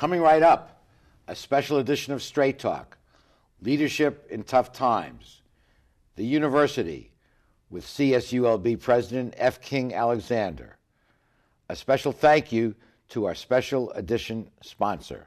Coming right up, a special edition of Straight Talk Leadership in Tough Times. The University with CSULB President F. King Alexander. A special thank you to our special edition sponsor.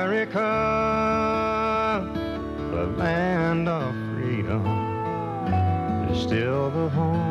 the land of freedom, is still the home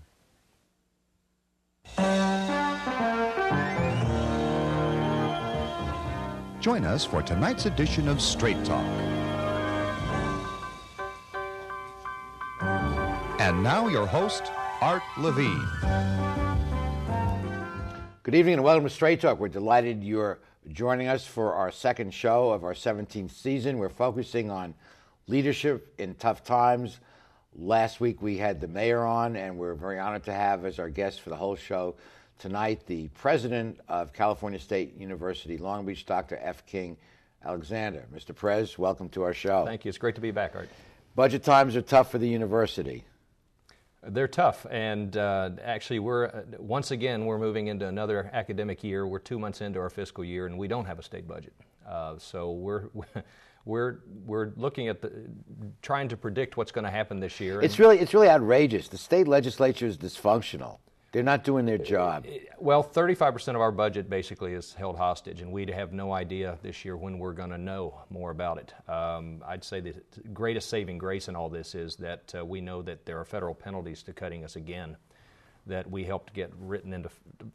Join us for tonight's edition of Straight Talk. And now, your host, Art Levine. Good evening and welcome to Straight Talk. We're delighted you're joining us for our second show of our 17th season. We're focusing on leadership in tough times. Last week we had the mayor on, and we're very honored to have as our guest for the whole show tonight the president of California State University Long Beach, Dr. F. King Alexander. Mr. Prez, welcome to our show. Thank you. It's great to be back, Art. Budget times are tough for the university. They're tough, and uh, actually, we're uh, once again we're moving into another academic year. We're two months into our fiscal year, and we don't have a state budget. Uh, so we're we're we're looking at the trying to predict what's going to happen this year. It's really it's really outrageous. The state legislature is dysfunctional. They're not doing their job. Well, 35% of our budget basically is held hostage, and we have no idea this year when we're going to know more about it. Um, I'd say the greatest saving grace in all this is that uh, we know that there are federal penalties to cutting us again that we helped get written into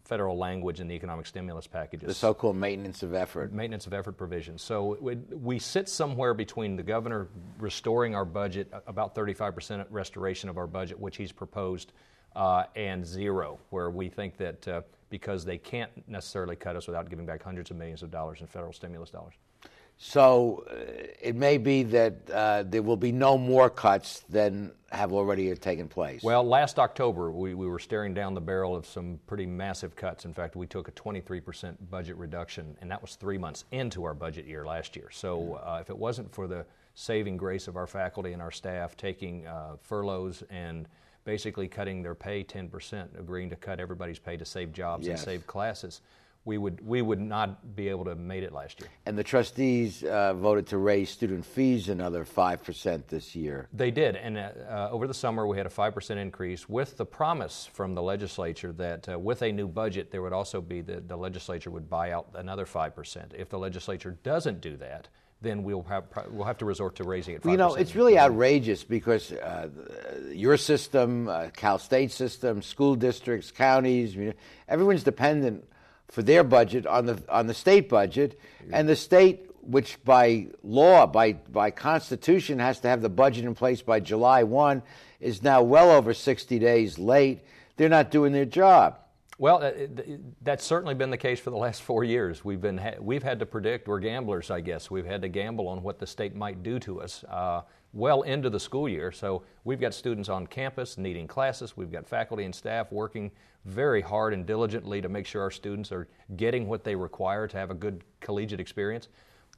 federal language in the economic stimulus packages. The so-called maintenance of effort. Maintenance of effort provisions. So we, we sit somewhere between the governor restoring our budget, about 35% restoration of our budget, which he's proposed, uh, and zero, where we think that uh, because they can't necessarily cut us without giving back hundreds of millions of dollars in federal stimulus dollars. So uh, it may be that uh, there will be no more cuts than have already taken place. Well, last October, we, we were staring down the barrel of some pretty massive cuts. In fact, we took a 23% budget reduction, and that was three months into our budget year last year. So uh, if it wasn't for the saving grace of our faculty and our staff taking uh, furloughs and basically cutting their pay 10%, agreeing to cut everybody's pay to save jobs Yes. and save classes, we would, we would not be able to have made it last year. and the trustees uh, voted to raise student fees another 5% this year. They did, and uh, uh, over the summer we had a 5% increase with the promise from the legislature that uh, with a new budget there would also be the, the legislature would buy out another 5%. If the legislature doesn't do that, then we'll have, we'll have to resort to raising it 5%. You know, it's really outrageous because uh, your system, uh, Cal State system, school districts, counties, everyone's dependent for their budget on the on the state budget, and the state, which by law, by by constitution, has to have the budget in place by July one, is now well over sixty days late. They're not doing their job. Well, uh, that's certainly been the case for the last four years. We've been ha- we've had to predict. We're gamblers, I guess. We've had to gamble on what the state might do to us. Uh, well into the school year. So we've got students on campus needing classes. We've got faculty and staff working very hard and diligently to make sure our students are getting what they require to have a good collegiate experience.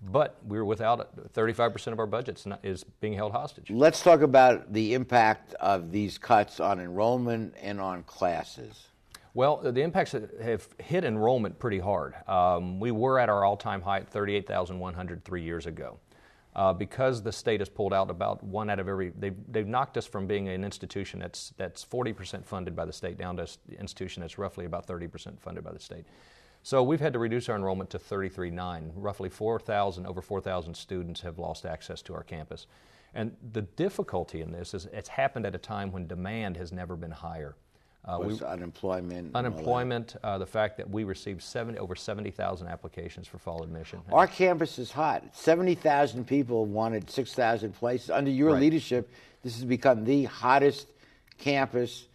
But we're without 35% of our budget is being held hostage. Let's talk about the impact of these cuts on enrollment and on classes. Well, the impacts have hit enrollment pretty hard. Um, we were at our all time high at 38,100 three years ago. Uh, because the state has pulled out about one out of every, they've, they've knocked us from being an institution that's, that's 40% funded by the state down to an institution that's roughly about 30% funded by the state. So we've had to reduce our enrollment to 33.9. Roughly 4,000, over 4,000 students have lost access to our campus. And the difficulty in this is it's happened at a time when demand has never been higher. Uh, we, unemployment. Unemployment, uh, the fact that we received 70, over 70,000 applications for fall admission. Our campus is hot. 70,000 people wanted 6,000 places. Under your right. leadership, this has become the hottest campus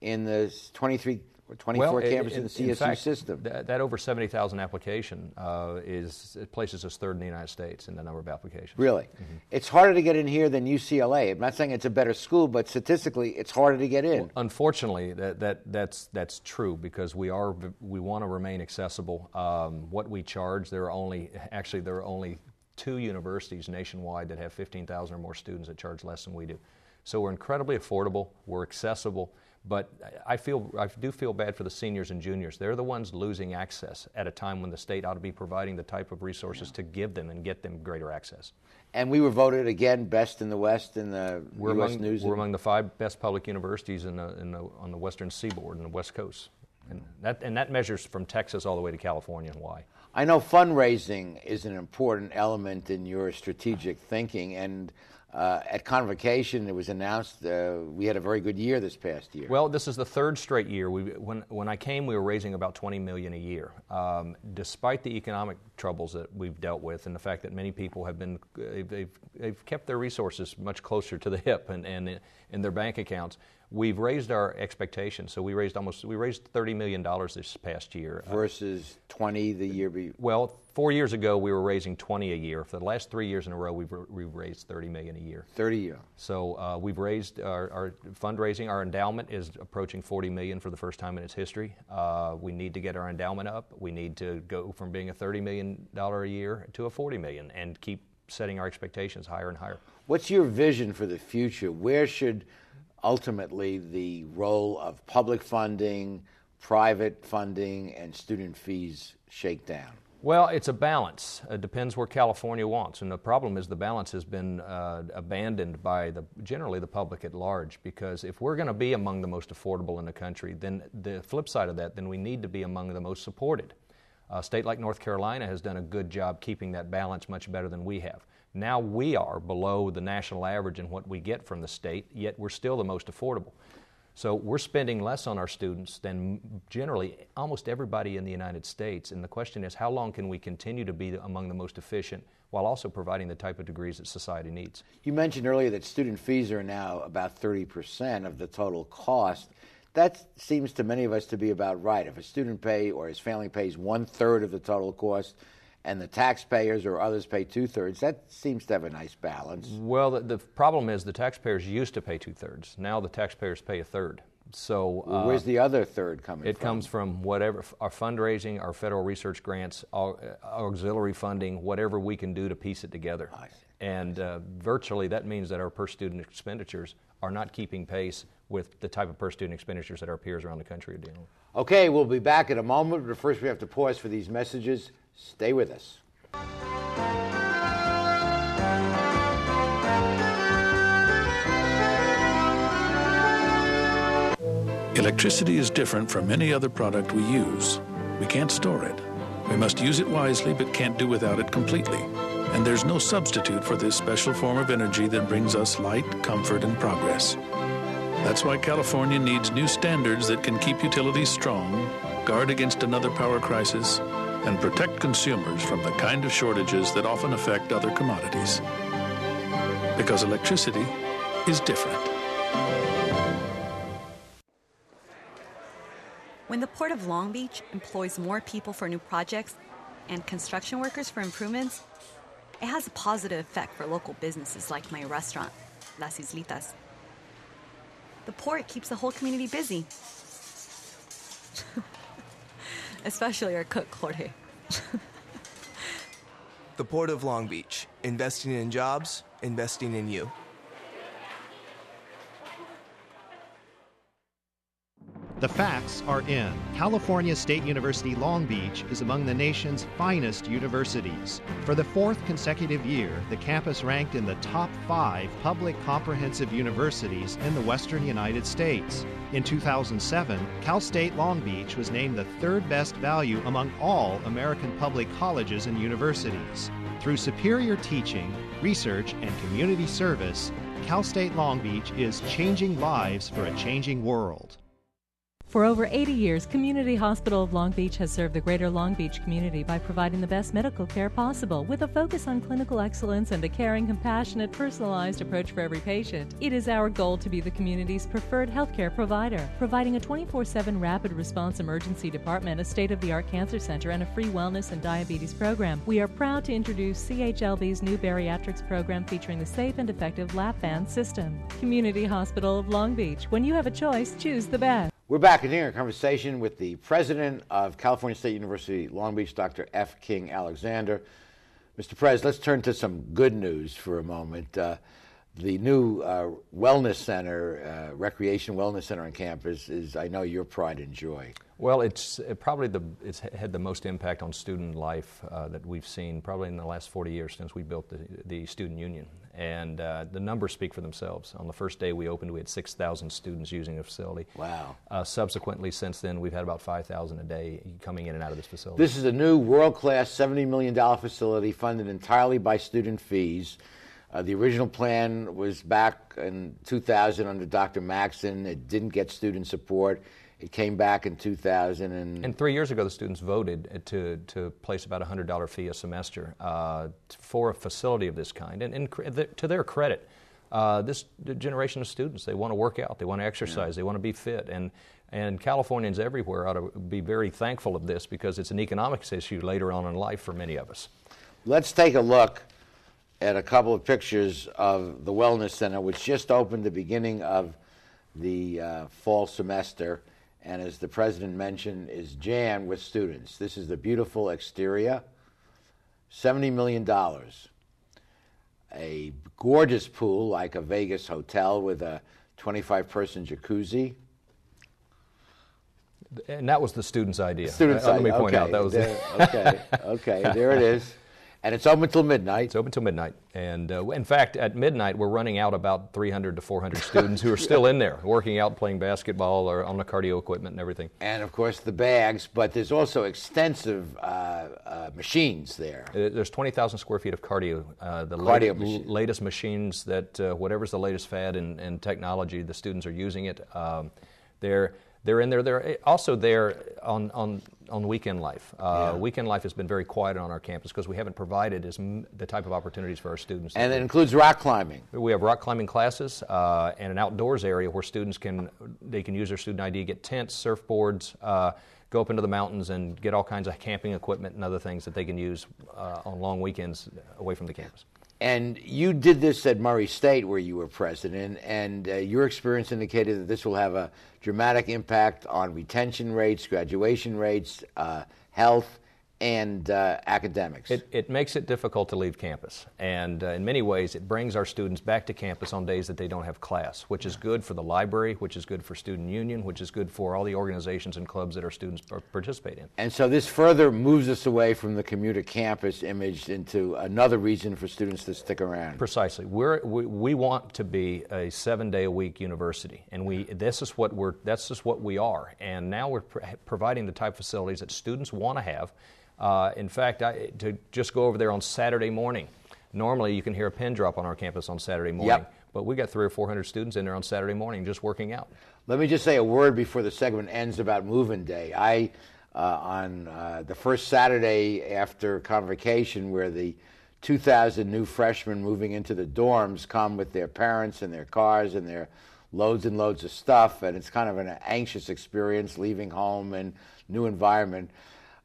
in the 23 24 well, campuses in the CSU in fact, system. That, that over 70,000 application uh, is it places us third in the United States in the number of applications. Really, mm-hmm. it's harder to get in here than UCLA. I'm not saying it's a better school, but statistically, it's harder to get in. Well, unfortunately, that, that that's that's true because we are we want to remain accessible. Um, what we charge, there are only actually there are only two universities nationwide that have 15,000 or more students that charge less than we do. So we're incredibly affordable. We're accessible but I feel I do feel bad for the seniors and juniors. They're the ones losing access at a time when the state ought to be providing the type of resources yeah. to give them and get them greater access. And we were voted again best in the West in the we're U.S. Among, News. We're among the five best public universities in the, in the, on the Western Seaboard and the West Coast, and that and that measures from Texas all the way to California and why. I know fundraising is an important element in your strategic thinking, and uh, at Convocation, it was announced uh, we had a very good year this past year. Well, this is the third straight year. We, when, when I came, we were raising about 20 million a year. Um, despite the economic troubles that we've dealt with, and the fact that many people have been, they've, they've kept their resources much closer to the hip and, and in their bank accounts, we've raised our expectations. So we raised almost we raised thirty million dollars this past year versus twenty the year before. Well, Four years ago, we were raising 20 a year. For the last three years in a row, we've, we've raised 30 million a year. 30 a year. So uh, we've raised our, our, fundraising. Our endowment is approaching 40 million for the first time in its history. Uh, we need to get our endowment up. We need to go from being a 30 million dollar a year to a 40 million, and keep setting our expectations higher and higher. What's your vision for the future? Where should ultimately the role of public funding, private funding, and student fees shake down? Well, it's a balance. It depends where California wants, and the problem is the balance has been uh, abandoned by the generally the public at large. Because if we're going to be among the most affordable in the country, then the flip side of that, then we need to be among the most supported. A state like North Carolina has done a good job keeping that balance much better than we have. Now we are below the national average in what we get from the state, yet we're still the most affordable. So we're spending less on our students than generally almost everybody in the United States. And the question is, how long can we continue to be among the most efficient while also providing the type of degrees that society needs? You mentioned earlier that student fees are now about 30% of the total cost. That seems to many of us to be about right. If a student pay or his family pays one third of the total cost, and the taxpayers or others pay two thirds. That seems to have a nice balance. Well, the, the problem is the taxpayers used to pay two thirds. Now the taxpayers pay a third. So uh, where's the other third coming it from? It comes from whatever our fundraising, our federal research grants, our, our auxiliary funding, whatever we can do to piece it together. And uh, virtually that means that our per student expenditures are not keeping pace with the type of per student expenditures that our peers around the country are dealing with. Okay, we'll be back in a moment, but first we have to pause for these messages. Stay with us. Electricity is different from any other product we use. We can't store it. We must use it wisely, but can't do without it completely. And there's no substitute for this special form of energy that brings us light, comfort, and progress. That's why California needs new standards that can keep utilities strong, guard against another power crisis, and protect consumers from the kind of shortages that often affect other commodities. Because electricity is different. When the Port of Long Beach employs more people for new projects and construction workers for improvements, it has a positive effect for local businesses like my restaurant. Las Islitas. The port keeps the whole community busy. Especially our cook, Jorge. The Port of Long Beach, investing in jobs, investing in you. The facts are in. California State University Long Beach is among the nation's finest universities. For the fourth consecutive year, the campus ranked in the top five public comprehensive universities in the western United States. In 2007, Cal State Long Beach was named the third best value among all American public colleges and universities. Through superior teaching, research, and community service, Cal State Long Beach is changing lives for a changing world. For over 80 years, Community Hospital of Long Beach has served the greater Long Beach community by providing the best medical care possible with a focus on clinical excellence and a caring, compassionate, personalized approach for every patient. It is our goal to be the community's preferred healthcare provider, providing a 24 7 rapid response emergency department, a state of the art cancer center, and a free wellness and diabetes program. We are proud to introduce CHLB's new bariatrics program featuring the safe and effective lap band system. Community Hospital of Long Beach. When you have a choice, choose the best. We're back continuing our conversation with the president of California State University Long Beach, Dr. F. King Alexander. Mr. Prez, let's turn to some good news for a moment. Uh, the new uh, wellness center, uh, recreation wellness center on campus, is I know your pride and joy. Well, it's uh, probably the it's had the most impact on student life uh, that we've seen probably in the last 40 years since we built the, the student union, and uh, the numbers speak for themselves. On the first day we opened, we had 6,000 students using the facility. Wow! Uh, subsequently, since then, we've had about 5,000 a day coming in and out of this facility. This is a new world-class, 70 million dollar facility funded entirely by student fees. Uh, the original plan was back in 2000 under Dr. Maxson. It didn't get student support. It came back in 2000 and, And three years ago, the students voted to, to place about a $100 fee a semester uh, for a facility of this kind. And, and to their credit, uh, this generation of students, they want to work out, they want to exercise, they want to be fit. And, and Californians everywhere ought to be very thankful of this because it's an economics issue later on in life for many of us. Let's take a look at a couple of pictures of the Wellness Center, which just opened the beginning of the uh, fall semester, and as the president mentioned, is jammed with students. This is the beautiful exterior, $70 million. A gorgeous pool like a Vegas hotel with a 25 person jacuzzi. And that was the students' idea. Students' Uh, Let me point okay, out that was there, okay, okay, there it is. And it's open till midnight. It's open till midnight, and uh, in fact, at midnight we're running out about 300 to 400 students who are still in there, working out, playing basketball, or on the cardio equipment and everything. and of course the bags, but there's also extensive uh, uh, machines there. Uh, There's 20,000 square feet of cardio. Uh, the Cardio machine. latest machines that uh, whatever's the latest fad in, in technology, the students are using it. Um, they're they're in there. They're also there on on on weekend life. Uh, Yeah. Weekend life has been very quiet on our campus because we haven't provided as m- the type of opportunities for our students. And it includes rock climbing. we have rock climbing classes uh, and an outdoors area where students can they can use their student ID, get tents, surfboards, uh, go up into the mountains, and get all kinds of camping equipment and other things that they can use uh, on long weekends away from the campus. And you did this at Murray State, where you were president, and uh, your experience indicated that this will have a dramatic impact on retention rates, graduation rates, uh, health, and uh, academics. It, it makes it difficult to leave campus, and uh, in many ways, it brings our students back to campus on days that they don't have class, which is good for the library, which is good for student union, which is good for all the organizations and clubs that our students participate in. and so this further moves us away from the commuter campus image into another reason for students to stick around. Precisely. We're, we, we want to be a seven day a week university, and we, this is what we're, that's just what we are. And now we're pr- providing the type of facilities that students want to have. Uh, in fact, I, to just go over there on Saturday morning, normally you can hear a pin drop on our campus on Saturday morning, Yep. but we got three or four hundred students in there on Saturday morning just working out. Let me just say a word before the segment ends about moving day. I, uh, on uh, the first Saturday after convocation, where the 2,000 new freshmen moving into the dorms come with their parents and their cars and their loads and loads of stuff, and it's kind of an anxious experience leaving home and new environment.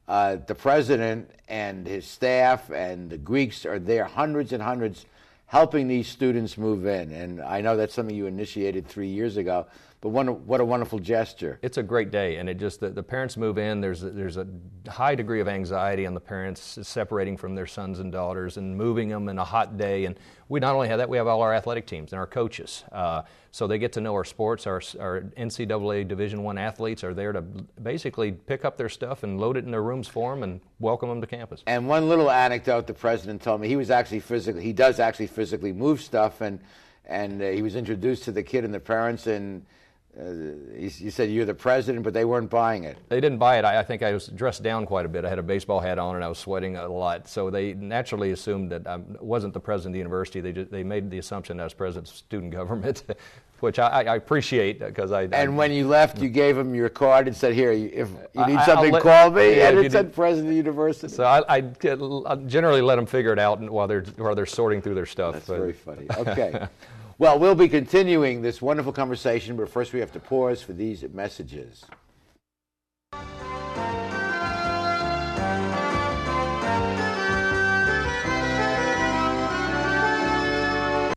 Uh, the president and his staff and the Greeks are there, hundreds and hundreds, helping these students move in. And I know that's something you initiated three years ago. But what a, what a wonderful gesture. It's a great day, and it just the, the parents move in. There's a, there's a high degree of anxiety on the parents separating from their sons and daughters and moving them in a hot day. And we not only have that, we have all our athletic teams and our coaches, uh, so they get to know our sports. Our, our NCAA Division One athletes are there to basically pick up their stuff and load it in their rooms for them and welcome them to campus. And one little anecdote the president told me he was actually physically he does actually physically move stuff and and uh, he was introduced to the kid and the parents and Uh, he, he, said you're the president, but they weren't buying it. They didn't buy it. I, I, think I was dressed down quite a bit. I had a baseball hat on and I was sweating a lot. So they naturally assumed that I wasn't the president of the university. They just, they made the assumption I was president of student government, which I, I appreciate because I. And when you left, you gave them your card and said, "Here, if you need something, let, call me." Yeah, and it said president of the university. So I, I, generally let them figure it out while they're while they're sorting through their stuff. That's but. very funny. Okay. Well, we'll be continuing this wonderful conversation, but first we have to pause for these messages.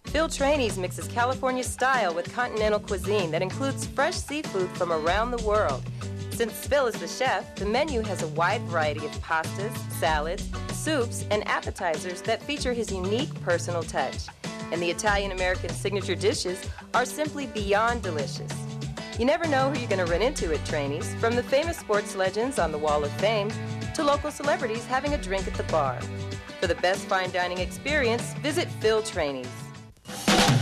Phil Trani's mixes California style with continental cuisine that includes fresh seafood from around the world. Since Phil is the chef, the menu has a wide variety of pastas, salads, soups, and appetizers that feature his unique personal touch and the Italian American signature dishes are simply beyond delicious. You never know who you're going to run into at Trani's, from the famous sports legends on the Wall of Fame to local celebrities having a drink at the bar. For the best fine dining experience, visit Phil Trani's.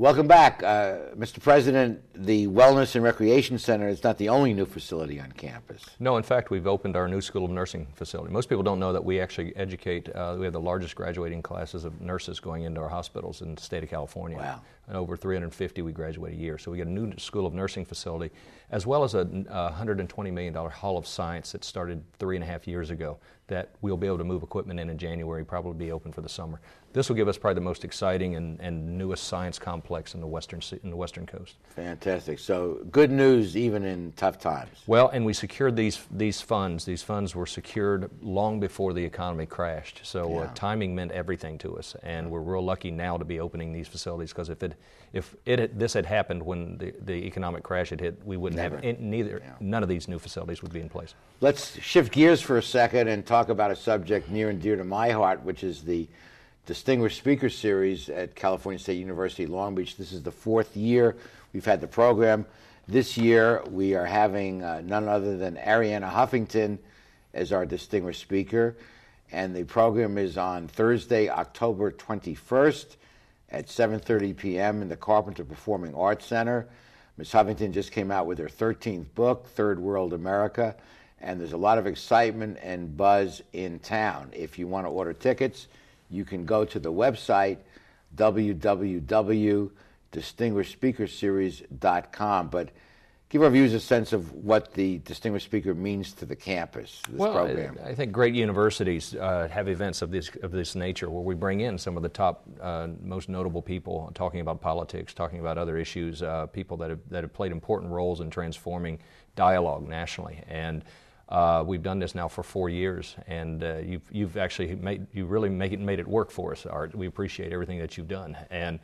Welcome back, uh, Mr. President. The Wellness and Recreation Center is not the only new facility on campus. No, in fact, we've opened our new School of Nursing facility. Most people don't know that we actually educate, uh, we have the largest graduating classes of nurses going into our hospitals in the state of California. Wow. And over 350 we graduate a year. So we got a new School of Nursing facility, as well as a, a $120 million Hall of Science that started three and a half years ago that we'll be able to move equipment in in January, probably be open for the summer. This will give us probably the most exciting and, and newest science complex in the western in the western coast. Fantastic. So good news even in tough times. Well, and we secured these these funds. These funds were secured long before the economy crashed. So uh, yeah. uh, timing meant everything to us, and we're real lucky now to be opening these facilities because if it if it had, this had happened when the, the economic crash had hit, we wouldn't Never. have neither. Yeah. None of these new facilities would be in place. Let's shift gears for a second and talk about a subject near and dear to my heart, which is the Distinguished Speaker Series at California State University Long Beach. This is the fourth year we've had the program. This year we are having uh, none other than Arianna Huffington as our distinguished speaker, and the program is on Thursday, October 21st at 7:30 p.m. in the Carpenter Performing Arts Center. Ms. Huffington just came out with her 13th book, Third World America, and there's a lot of excitement and buzz in town. If you want to order tickets, you can go to the website www.distinguishedspeakerseries.com. But give our viewers a sense of what the distinguished speaker means to the campus, this well, program. I, I think great universities uh, have events of this of this nature where we bring in some of the top, uh, most notable people talking about politics, talking about other issues, uh, people that have that have played important roles in transforming dialogue nationally. And uh, we've done this now for four years, and uh, you've you've actually made you really make it made it work for us, Art. We appreciate everything that you've done, and.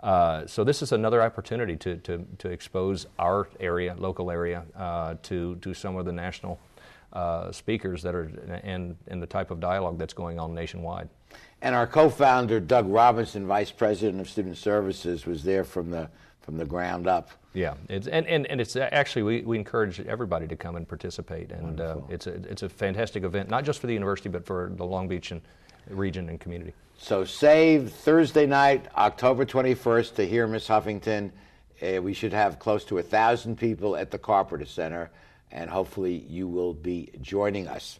Uh, so this is another opportunity to, to, to expose our area, local area, uh, to, to some of the national uh, speakers that are and, and the type of dialogue that's going on nationwide. And our co-founder, Doug Robinson, Vice President of Student Services, was there from the, from the ground up. Yeah, it's, and, and, and it's actually, we, we encourage everybody to come and participate. And uh, it's, a, it's a fantastic event, not just for the university, but for the Long Beach and region and community. So save Thursday night, October 21st, to hear Miss Huffington. Uh, we should have close to a thousand people at the Carpenter Center, and hopefully you will be joining us.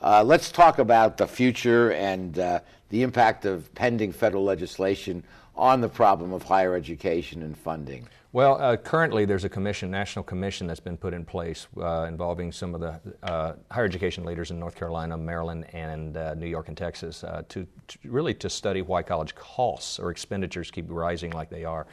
Uh, let's talk about the future and uh, the impact of pending federal legislation on the problem of higher education and funding. Well, uh, currently there's a commission, national commission, that's been put in place uh, involving some of the uh, higher education leaders in North Carolina, Maryland, and uh, New York and Texas uh, to, to, really to study why college costs or expenditures keep rising like they are.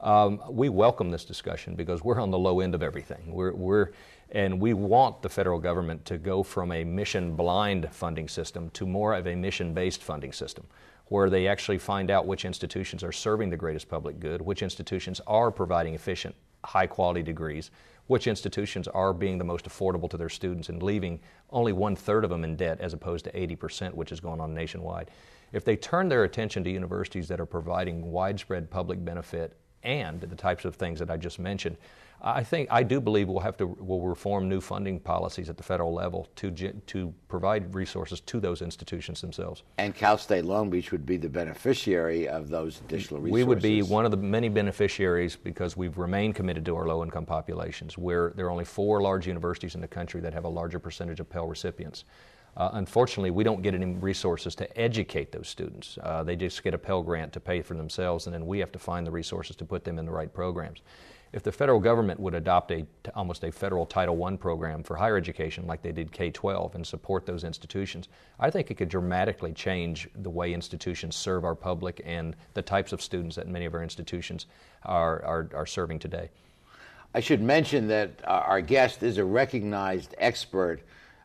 Um, we welcome this discussion because we're on the low end of everything. We're, we're and we want the federal government to go from a mission blind funding system to more of a mission based funding system where they actually find out which institutions are serving the greatest public good, which institutions are providing efficient, high quality degrees, which institutions are being the most affordable to their students and leaving only one third of them in debt as opposed to 80%, which is going on nationwide. If they turn their attention to universities that are providing widespread public benefit and the types of things that I just mentioned, I think I do believe we'll have to we'll reform new funding policies at the federal level to to provide resources to those institutions themselves. And Cal State Long Beach would be the beneficiary of those additional resources. We would be one of the many beneficiaries because we've remained committed to our low-income populations. Where there are only four large universities in the country that have a larger percentage of Pell recipients. Uh, unfortunately, we don't get any resources to educate those students. Uh, they just get a Pell Grant to pay for themselves, and then we have to find the resources to put them in the right programs if the federal government would adopt a almost a federal Title I program for higher education like they did K-12 and support those institutions, I think it could dramatically change the way institutions serve our public and the types of students that many of our institutions are, are, are serving today. I should mention that uh, our guest is a recognized expert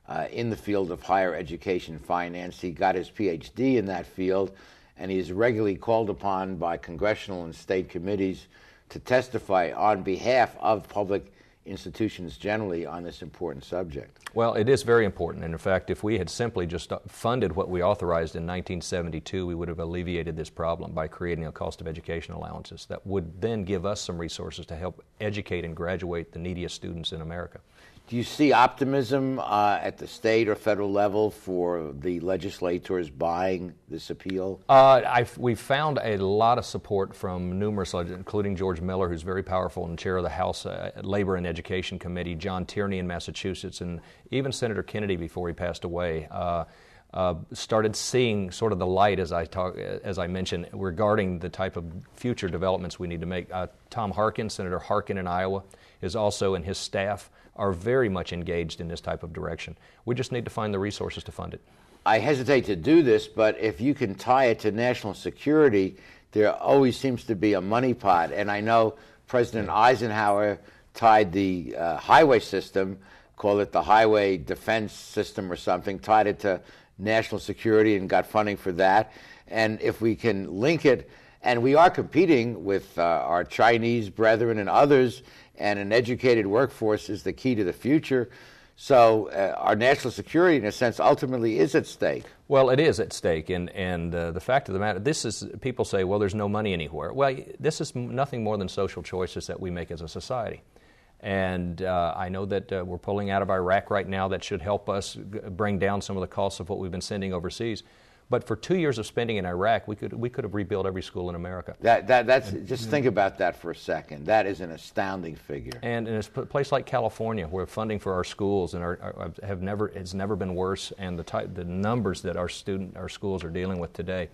uh, in the field of higher education finance. He got his PhD in that field, and he is regularly called upon by congressional and state committees to testify on behalf of public institutions generally on this important subject. Well, it is very important. And in fact, if we had simply just funded what we authorized in 1972, we would have alleviated this problem by creating a cost of education allowances that would then give us some resources to help educate and graduate the neediest students in America. Do you see optimism uh, at the state or federal level for the legislators buying this appeal? Uh, we've found a lot of support from numerous, including George Miller, who's very powerful and chair of the House uh, Labor and Education Committee, John Tierney in Massachusetts, and even Senator Kennedy before he passed away. Uh, uh, started seeing sort of the light as I talk, as I mentioned, regarding the type of future developments we need to make. Uh, Tom Harkin, Senator Harkin in Iowa, is also in his staff are very much engaged in this type of direction. We just need to find the resources to fund it. I hesitate to do this, but if you can tie it to national security, there always seems to be a money pot. And I know President Eisenhower tied the uh, highway system, call it the highway defense system or something, tied it to national security and got funding for that. And if we can link it, and we are competing with uh, our Chinese brethren and others and an educated workforce is the key to the future. So uh, our national security, in a sense, ultimately is at stake. Well, it is at stake, and and uh, the fact of the matter, this is people say, well, there's no money anywhere. Well, this is nothing more than social choices that we make as a society. And uh, I know that uh, we're pulling out of Iraq right now. That should help us bring down some of the costs of what we've been sending overseas. But for two years of spending in Iraq, we could we could have rebuilt every school in America. That, that that's just think about that for a second. That is an astounding figure. And in a place like California, where funding for our schools and our, our, have never has never been worse, and the type the numbers that our student our schools are dealing with today.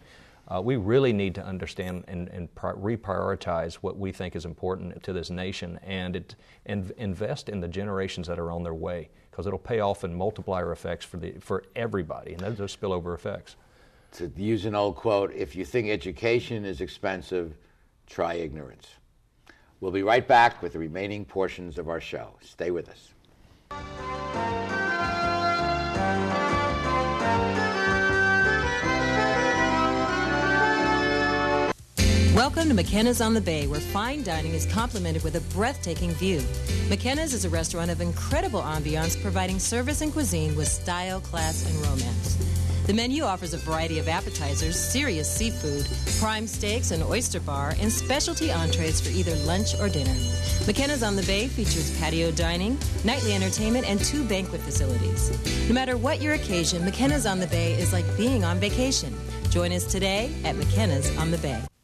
Uh, we really need to understand and, and pri- reprioritize what we think is important to this nation and, it, and invest in the generations that are on their way because it'll pay off in multiplier effects for, the, for everybody, and those are spillover effects. To use an old quote, if you think education is expensive, try ignorance. We'll be right back with the remaining portions of our show. Stay with us. Welcome to McKenna's on the Bay, where fine dining is complemented with a breathtaking view. McKenna's is a restaurant of incredible ambiance, providing service and cuisine with style, class, and romance. The menu offers a variety of appetizers, serious seafood, prime steaks, an oyster bar, and specialty entrees for either lunch or dinner. McKenna's on the Bay features patio dining, nightly entertainment, and two banquet facilities. No matter what your occasion, McKenna's on the Bay is like being on vacation. Join us today at McKenna's on the Bay.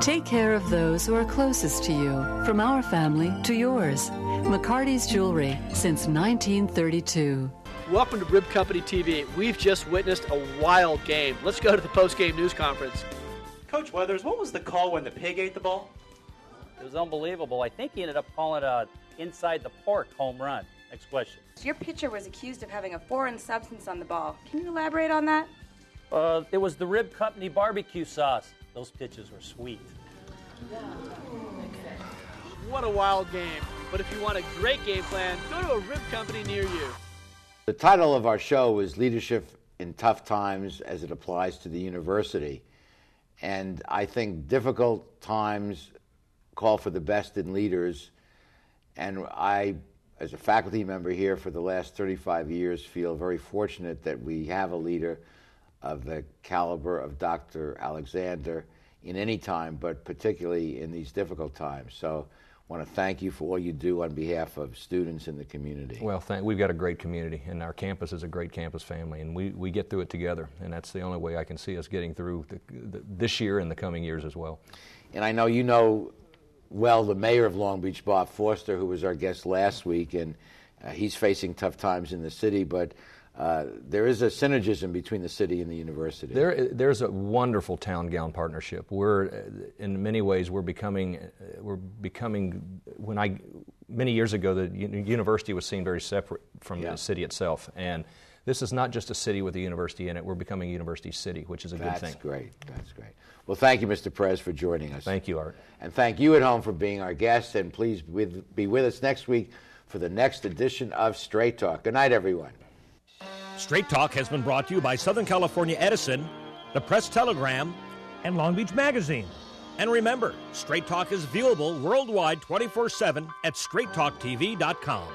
Take care of those who are closest to you, from our family to yours. McCarty's Jewelry since 1932. Welcome to Rib Company TV. We've just witnessed a wild game. Let's go to the post-game news conference. Coach Weathers, what was the call when the pig ate the ball? It was unbelievable. I think he ended up calling a inside the park home run. Next question. Your pitcher was accused of having a foreign substance on the ball. Can you elaborate on that? Uh, it was the Rib Company barbecue sauce. Those pitches were sweet. What a wild game. But if you want a great game plan, go to a Rib Company near you. The title of our show is Leadership in Tough Times as it applies to the university. And I think difficult times call for the best in leaders. And I, as a faculty member here for the last 35 years, feel very fortunate that we have a leader of the caliber of Dr. Alexander in any time, but particularly in these difficult times. So I want to thank you for all you do on behalf of students in the community. Well, thank, we've got a great community, and our campus is a great campus family, and we, we get through it together, and that's the only way I can see us getting through the, the, this year and the coming years as well. And I know you know well the mayor of Long Beach, Bob Foster, who was our guest last week, and uh, he's facing tough times in the city, but uh, there is a synergism between the city and the university. There, there's a wonderful town-gown partnership. We're, uh, in many ways, we're becoming, uh, we're becoming. When I, many years ago, the university was seen very separate from Yeah. the city itself, and this is not just a city with a university in it. We're becoming a university city, which is a That's good thing. That's great. That's great. Well, thank you, Mr. Prez, for joining us. Thank you, Art. And thank you at home for being our guest. And please be with us next week for the next edition of Straight Talk. Good night, everyone. Straight Talk has been brought to you by Southern California Edison, the Press Telegram, and Long Beach Magazine. And remember, Straight Talk is viewable worldwide 24 7 at straighttalktv.com.